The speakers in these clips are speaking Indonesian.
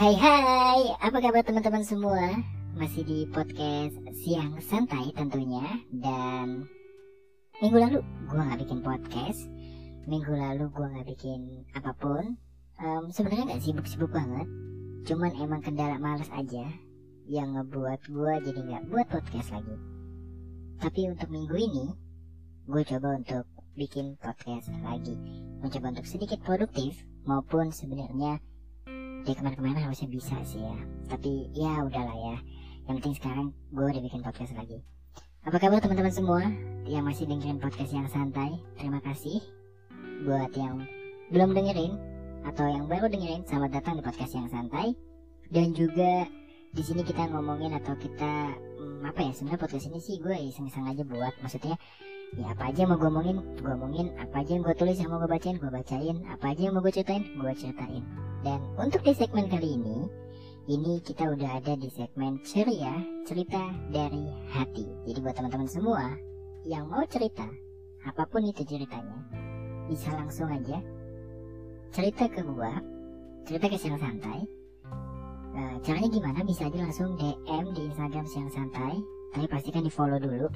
hai hai, apa kabar teman-teman semua? Masih di podcast siang santai tentunya. Dan minggu lalu gue gak bikin podcast. Minggu lalu gue gak bikin apa pun. Um, Sebenarnya gak sibuk-sibuk banget. Cuman emang kendala males aja Yang ngebuat gue jadi gak buat podcast lagi. Tapi untuk minggu ini Gue coba untuk bikin podcast lagi. Mencoba untuk sedikit produktif Maupun sebenarnya dari kemarin-kemarin harusnya bisa sih ya. Tapi ya udahlah ya. Yang penting sekarang gue udah bikin podcast lagi. Apa kabar teman-teman semua yang masih dengerin podcast yang santai? Terima kasih buat yang belum dengerin atau yang baru dengerin selamat datang di podcast yang santai. Dan juga di sini kita ngomongin atau kita hmm, apa ya sebenarnya podcast ini sih gue iseng-iseng aja buat. Maksudnya ya apa aja yang mau gue omongin gue omongin apa aja yang gue tulis yang mau gue bacain gue bacain apa aja yang mau gue ceritain gue ceritain dan untuk di segmen kali ini, ini kita udah ada di segmen ceria, cerita dari hati. Jadi buat teman-teman semua yang mau cerita, apa pun itu ceritanya, bisa langsung aja cerita ke gua, cerita ke siang santai. Nah, caranya gimana? Bisa aja langsung DM di Instagram siang santai, tapi pastikan di follow dulu.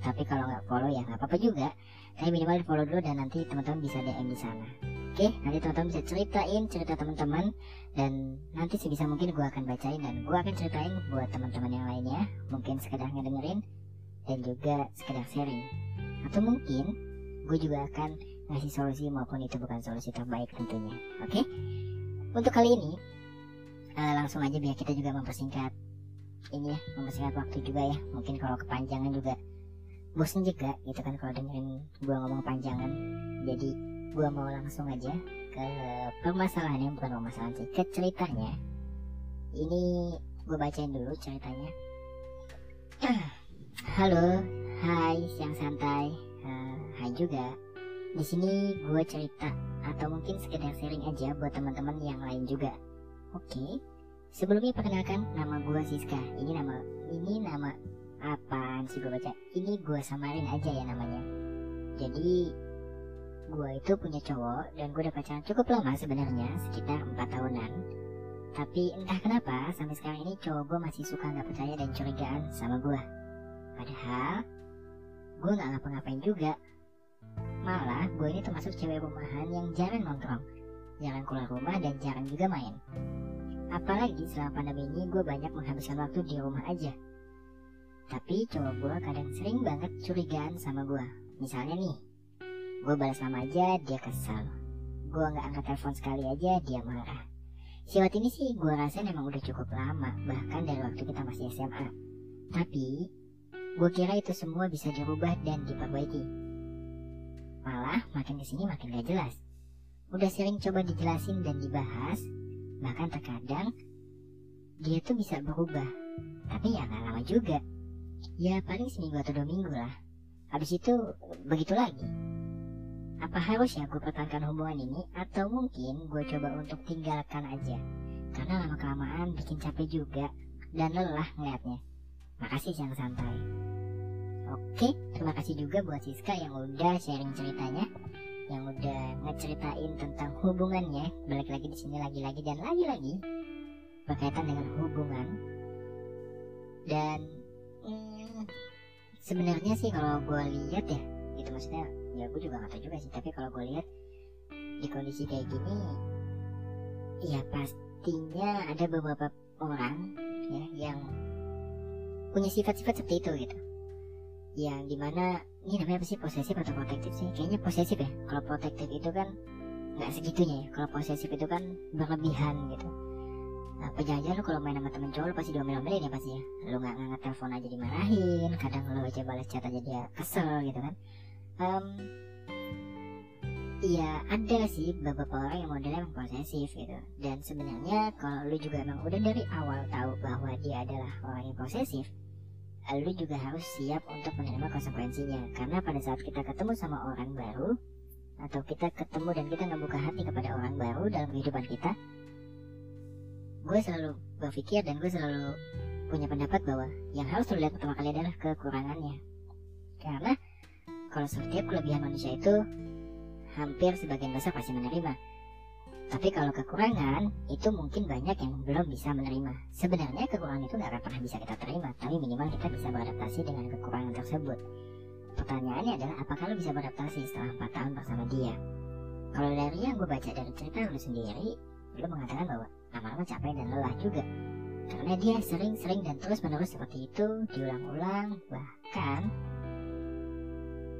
Tapi kalau nggak follow ya nggak apa-apa juga. Tapi minimal di follow dulu dan nanti teman-teman bisa DM di sana. Oke, nanti teman-teman bisa ceritain cerita teman-teman dan nanti sebisa mungkin gue akan bacain dan gue akan ceritain buat teman-teman yang lainnya, mungkin sekedar ngedengerin dan juga sekedar sharing. Atau mungkin gue juga akan ngasih solusi maupun itu bukan solusi terbaik tentunya. Oke? Untuk kali ini uh, langsung aja biar kita juga mempersingkat ini ya, mempersingkat waktu juga ya. Mungkin kalau kepanjangan juga bosan juga gitu kan kalau dengerin gue ngomong panjangan. Jadi gue mau langsung aja ke permasalahannya bukan permasalahan sih ke ceritanya. Ini gue bacain dulu ceritanya. Halo hai siang santai. Uh, hai juga. Di sini gue cerita atau mungkin sekedar sharing aja buat teman-teman yang lain juga. Oke okay. sebelumnya perkenalkan nama gue Siska. Ini nama ini nama apaan sih gue baca? Ini gue samarin aja ya namanya. Jadi gue itu punya cowok dan gue udah pacaran cukup lama sebenarnya sekitar 4 tahunan. Tapi entah kenapa sampai sekarang ini cowok gue masih suka nggak percaya dan curigaan sama gue padahal gue nggak ngapa-ngapain juga. Malah gue ini termasuk cewek rumahan yang jarang nongkrong jarang keluar rumah dan jarang juga main. Apalagi selama pandemi ini gue banyak menghabiskan waktu di rumah aja. Tapi cowok gue kadang sering banget curigaan sama gue misalnya nih Gue balas nama aja, dia kesal. Gue nggak angkat telepon sekali aja, dia marah. Sifat ini sih gue rasa memang udah cukup lama, bahkan dari waktu kita masih SMA. Tapi, gue kira itu semua bisa dirubah dan diperbaiki. Malah, makin ke sini makin gak jelas. Udah sering coba dijelasin dan dibahas, bahkan terkadang dia tuh bisa berubah. Tapi ya gak lama juga. Ya paling seminggu atau dua minggu lah. Habis itu begitu lagi. Apa harus ya gue pertahankan hubungan ini atau mungkin gue coba untuk tinggalkan aja? Karena lama kelamaan bikin capek juga dan lelah ngeliatnya. Makasih yang santai. Oke, terima kasih juga buat Siska yang udah sharing ceritanya, yang udah ngeceritain tentang hubungannya. Balik lagi di sini lagi-lagi dan lagi-lagi berkaitan dengan hubungan. Dan hmm, sebenarnya sih kalau gue lihat ya, gitu maksudnya ya gue juga gak tahu juga sih. Tapi kalau gue lihat di kondisi kayak gini ya pastinya ada beberapa orang ya yang punya sifat-sifat seperti itu gitu. Yang di mana ini namanya apa sih? Posesif atau protektif sih? Kayaknya posesif ya. Kalau protektif itu kan nggak segitunya ya. Kalau posesif itu kan berlebihan gitu. Nah penjaja lu kalau main sama temen cowok lu pasti diomel-omelin ya pasti ya. Lu nggak ngangkat telepon aja dimarahin kadang lu aja balas chat aja dia kesel gitu kan um, Iya ada sih beberapa orang yang modelnya emang posesif gitu. Dan sebenarnya kalau lu juga emang udah dari awal tahu bahwa dia adalah orang yang posesif Lu juga harus siap untuk menerima konsekuensinya. Karena pada saat kita ketemu sama orang baru Atau kita ketemu dan kita ngebuka hati kepada orang baru dalam kehidupan kita Gue selalu berpikir dan gue selalu punya pendapat bahwa Yang harus lu lihat pertama kali adalah kekurangannya. Karena kalau setiap kelebihan manusia itu hampir sebagian besar pasti menerima. Tapi kalau kekurangan, itu mungkin banyak yang belum bisa menerima. Sebenarnya kekurangan itu nggak akan pernah bisa kita terima, tapi minimal kita bisa beradaptasi dengan kekurangan tersebut. Pertanyaannya adalah apakah lo bisa beradaptasi setelah 4 tahun bersama dia? Kalau dari yang gue baca dari cerita lo sendiri, lo mengatakan bahwa lama-lama capek dan lelah juga. Karena dia sering-sering dan terus-menerus seperti itu, diulang-ulang, bahkan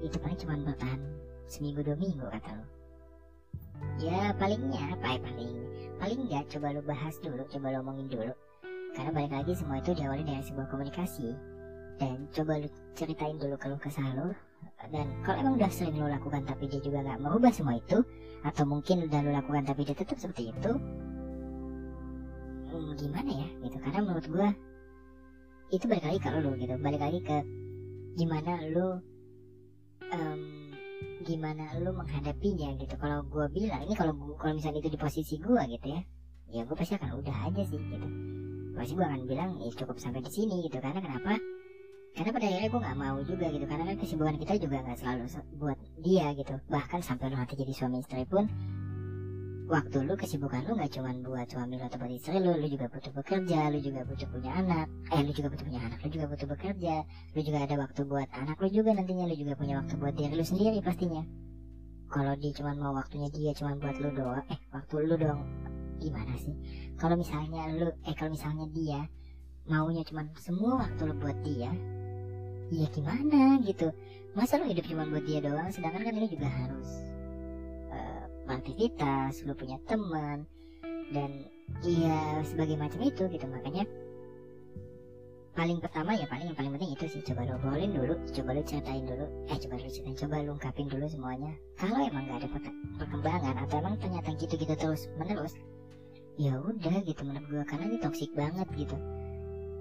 itu paling cuma bertahan seminggu dua minggu kata lo ya palingnya apa ya paling. Paling enggak coba lu bahas dulu coba lu omongin dulu. Karena balik lagi semua itu diawali dari sebuah komunikasi. Dan coba lu ceritain dulu kalau kesah lu. Dan kalau emang udah sering lu lakukan tapi dia juga nggak merubah semua itu atau mungkin udah lu lakukan tapi dia tetap seperti itu hmm, gimana ya gitu. Karena menurut gua itu balik lagi ke lu gitu. Balik lagi ke gimana um, gimana lu menghadapinya gitu. Kalau gue bilang ini kalau kalau misalnya itu di posisi gue gitu ya ya gue pasti akan udah aja sih gitu. Pasti gue akan bilang ya cukup sampai di sini gitu. Karena kenapa? Karena pada akhirnya gue nggak mau juga gitu. Karena kan kesibukan kita juga nggak selalu buat dia gitu. Bahkan sampai lu nanti jadi suami istri pun waktu lu kesibukan lu nggak cuma buat suami lu atau buat istri lu lu juga butuh bekerja lu juga butuh punya anak. Eh lu juga butuh punya anak lu juga butuh bekerja. Lu juga ada waktu buat anak lu juga nantinya lu juga punya waktu buat diri lu sendiri pastinya. Kalau dia cuma mau waktunya dia cuma buat lu doang eh waktu lu doang gimana sih? Kalau misalnya lu eh kalau misalnya dia maunya cuma semua waktu lu buat dia ya gimana gitu? Masa lu hidup cuma buat dia doang? Sedangkan kan lu juga harus aktivitas lu punya teman dan ya sebagai macam itu gitu. Makanya paling pertama ya paling yang paling penting itu sih coba lu obrolin dulu coba lu ceritain dulu eh coba lu ceritain coba lu ungkapin dulu semuanya. Kalau emang gak ada perkembangan atau emang ternyata gitu-gitu terus menerus ya udah gitu menurut gue karena ini toksik banget gitu.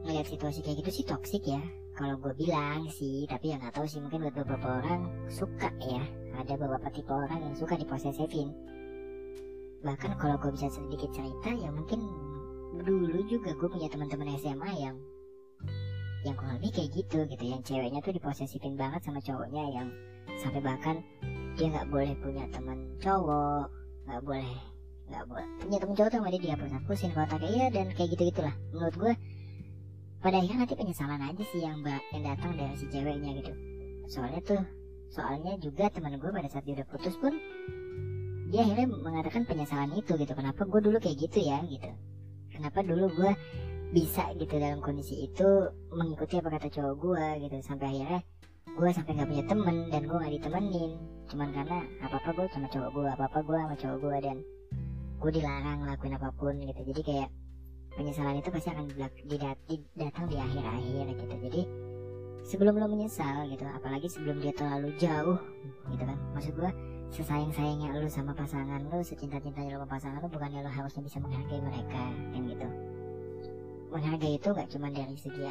Ngeliat situasi kayak gitu sih toksik ya kalau gue bilang sih tapi ya nggak tahu sih mungkin buat beberapa orang suka ya ada beberapa tipe orang yang suka diposesifin bahkan kalau gue bisa sedikit cerita ya mungkin dulu juga gue punya teman-teman SMA yang yang kurang lebih kayak gitu gitu. Yang ceweknya tuh diposesifin banget sama cowoknya yang sampai bahkan dia nggak boleh punya teman cowok nggak boleh nggak boleh punya teman cowok tuh sama dia dia pusat-pusin kalau kayak iya dan kayak gitu gitulah. Menurut gue pada akhirnya nanti penyesalan aja sih yang yang datang dari si ceweknya gitu. Soalnya tuh soalnya juga teman gue pada saat dia udah putus pun dia akhirnya mengatakan penyesalan itu gitu. Kenapa gue dulu kayak gitu ya gitu. Kenapa dulu gue bisa gitu dalam kondisi itu mengikuti apa kata cowok gue gitu. Sampai akhirnya gue sampai nggak punya temen dan gue nggak ditemenin. Cuman karena apa apa gue sama cowok gue apa apa gue sama cowok gue dan gue dilarang ngelakuin apa pun gitu. Jadi kayak penyesalan itu pasti akan datang di akhir-akhir gitu. Jadi sebelum lo menyesal gitu apalagi sebelum dia terlalu jauh gitu kan. Maksud gue sesayang-sayangnya lo sama pasangan lo secinta-cintanya lo sama pasangan lo bukannya lo harusnya bisa menghargai mereka kan gitu. Menghargai itu gak cuma dari segi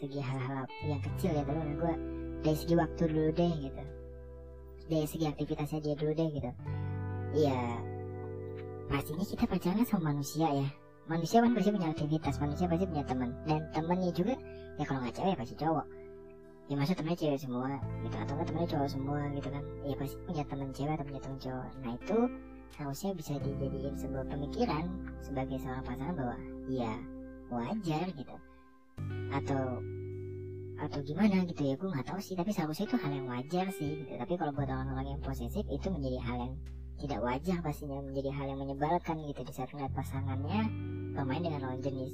segi hal-hal yang kecil ya tapi gue dari segi waktu dulu deh gitu. Dari segi aktivitasnya dia dulu deh gitu. Ya pastinya kita pacaran sama manusia ya. Manusia kan pasti punya aktivitas manusia pasti punya teman. Dan temannya juga ya kalau nggak cewek ya pasti cowok ya masa temennya cewek semua gitu. Atau nggak temennya cowok semua gitu kan. Ya pasti punya teman cewek atau punya teman cowok. Nah itu harusnya bisa dijadikan sebuah pemikiran sebagai seorang pasangan bahwa ya wajar gitu. Atau atau gimana gitu ya. Gue nggak tahu sih tapi seharusnya itu hal yang wajar sih gitu. tapi kalau buat orang-orang yang posesif itu menjadi hal yang tidak wajar pastinya. Menjadi hal yang menyebalkan gitu. Di saat melihat pasangannya bermain dengan lawan jenis.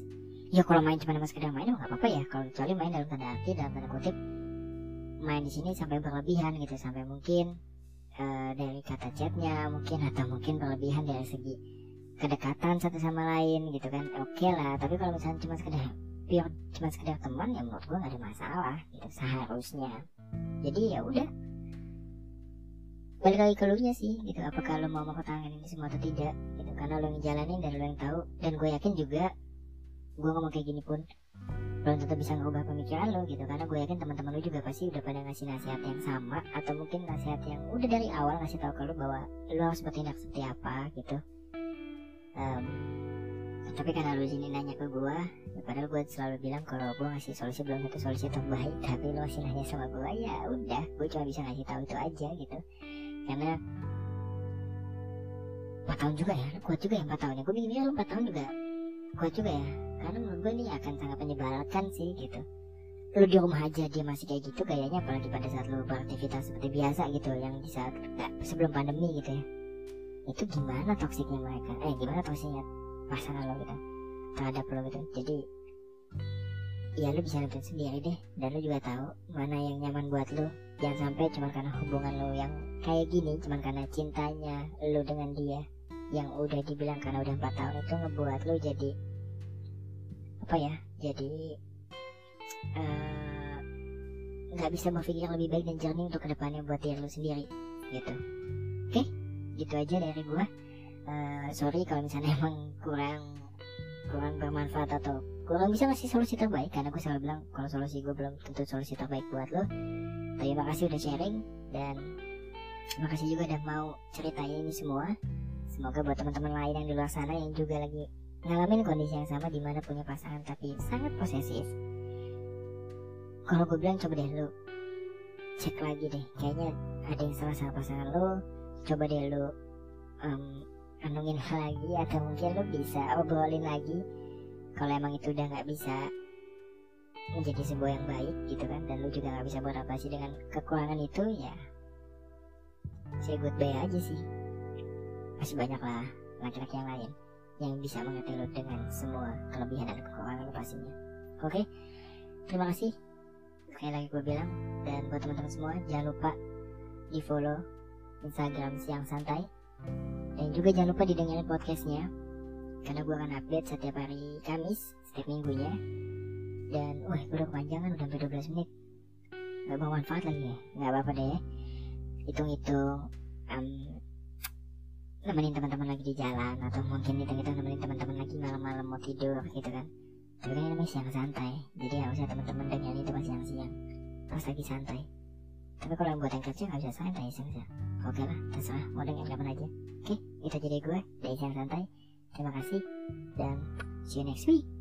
Ya kalau main cuma sama sekedar main nggak apa-apa ya. Kalau kecuali main dalam tanda arti dalam tanda kutip main di sini sampai berlebihan gitu. Sampai mungkin uh, dari kata chatnya mungkin atau mungkin berlebihan dari segi kedekatan satu sama lain gitu kan. Oke okay lah tapi kalau misalnya cuma sekedar pure cuma sekedar teman ya menurut gue gak ada masalah gitu seharusnya. Jadi ya udah. Balik lagi ke lu nya sih gitu. Apakah lo mau mempertahankan ini semua atau tidak gitu. Karena lo yang jalanin dan lo yang tahu. Dan gue yakin juga gue ngomong kayak gini pun belum tentu bisa ngubah pemikiran lo gitu karena gue yakin teman-teman lo juga pasti udah pada ngasih nasihat yang sama atau mungkin nasihat yang udah dari awal ngasih tahu ke lo bahwa lo harus bertindak seperti apa gitu. Um, tapi karena lo sini nanya ke gue ya padahal gue selalu bilang kalau gue ngasih solusi belum tentu solusi terbaik tapi lo masih nanya sama gue ya udah gue cuma bisa ngasih tahu itu aja gitu. Karena 4 tahun juga ya kuat juga ya 4 tahun ya. Gue mikirnya lu 4 tahun juga kuat juga ya karena menurut gue ini akan sangat menyebalkan sih gitu. Lu di rumah aja dia masih kayak gitu kayaknya apalagi pada saat lu beraktivitas seperti biasa gitu yang di saat eh, sebelum pandemi gitu ya. Itu gimana toksiknya mereka? Eh gimana toksiknya pasangan lo gitu? Terhadap lo gitu. Jadi ya lu bisa nentuin sendiri deh. Dan lu juga tahu mana yang nyaman buat lu. Jangan sampai cuma karena hubungan lu yang kayak gini cuma karena cintanya lu dengan dia. Yang udah dibilang karena udah empat tahun itu ngebuat lu jadi apa ya? Jadi eh, nggak uh, bisa berpikir lebih baik dan jernih untuk ke depannya buat diri lu sendiri gitu. Oke? Gitu aja dari gua. Uh, sorry kalau misalnya emang kurang kurang bermanfaat atau kurang bisa ngasih solusi terbaik karena gue selalu bilang kalau solusi gue belum tentu solusi terbaik buat lo terima kasih udah sharing dan terima kasih juga udah mau ceritain ini semua. Semoga buat teman-teman lain yang di luar sana yang juga lagi ngalamin kondisi yang sama di mana punya pasangan tapi sangat posesif. Kalau gue bilang coba deh lo cek lagi deh. Kayaknya ada yang salah sama pasangan lo coba deh lo um, renungin lagi atau mungkin lo bisa obrolin lagi kalau emang itu udah nggak bisa menjadi sebuah yang baik gitu kan. Dan lo juga nggak bisa beradaptasi dengan kekurangan itu ya. Saya goodbye aja sih. Masih banyak lah laki-laki yang lain yang bisa mengerti lo dengan semua kelebihan dan kekurangan pastinya. Oke terima kasih. Sekali lagi gue bilang dan buat teman-teman semua jangan lupa di follow Instagram siang santai. Dan juga jangan lupa didengarin podcastnya karena gue akan update setiap hari Kamis setiap minggunya. Dan wah gue udah kepanjangan udah sampai 12 menit. Gak bawa manfaat lagi ya? Gak apa-apa deh hitung-hitung um, nemenin teman-teman lagi di jalan atau mungkin nemenin teman-teman mau tidur gitu kan. Tapi kan ini siang santai. Jadi harusnya teman-teman dengerin itu pas siang-siang pas lagi santai. Tapi kalau yang buat yang kerja nggak bisa santai siang-siang oke lah terserah. Mau dengerin kapan aja. Oke itu jadi gue dari siang santai. Terima kasih dan see you next week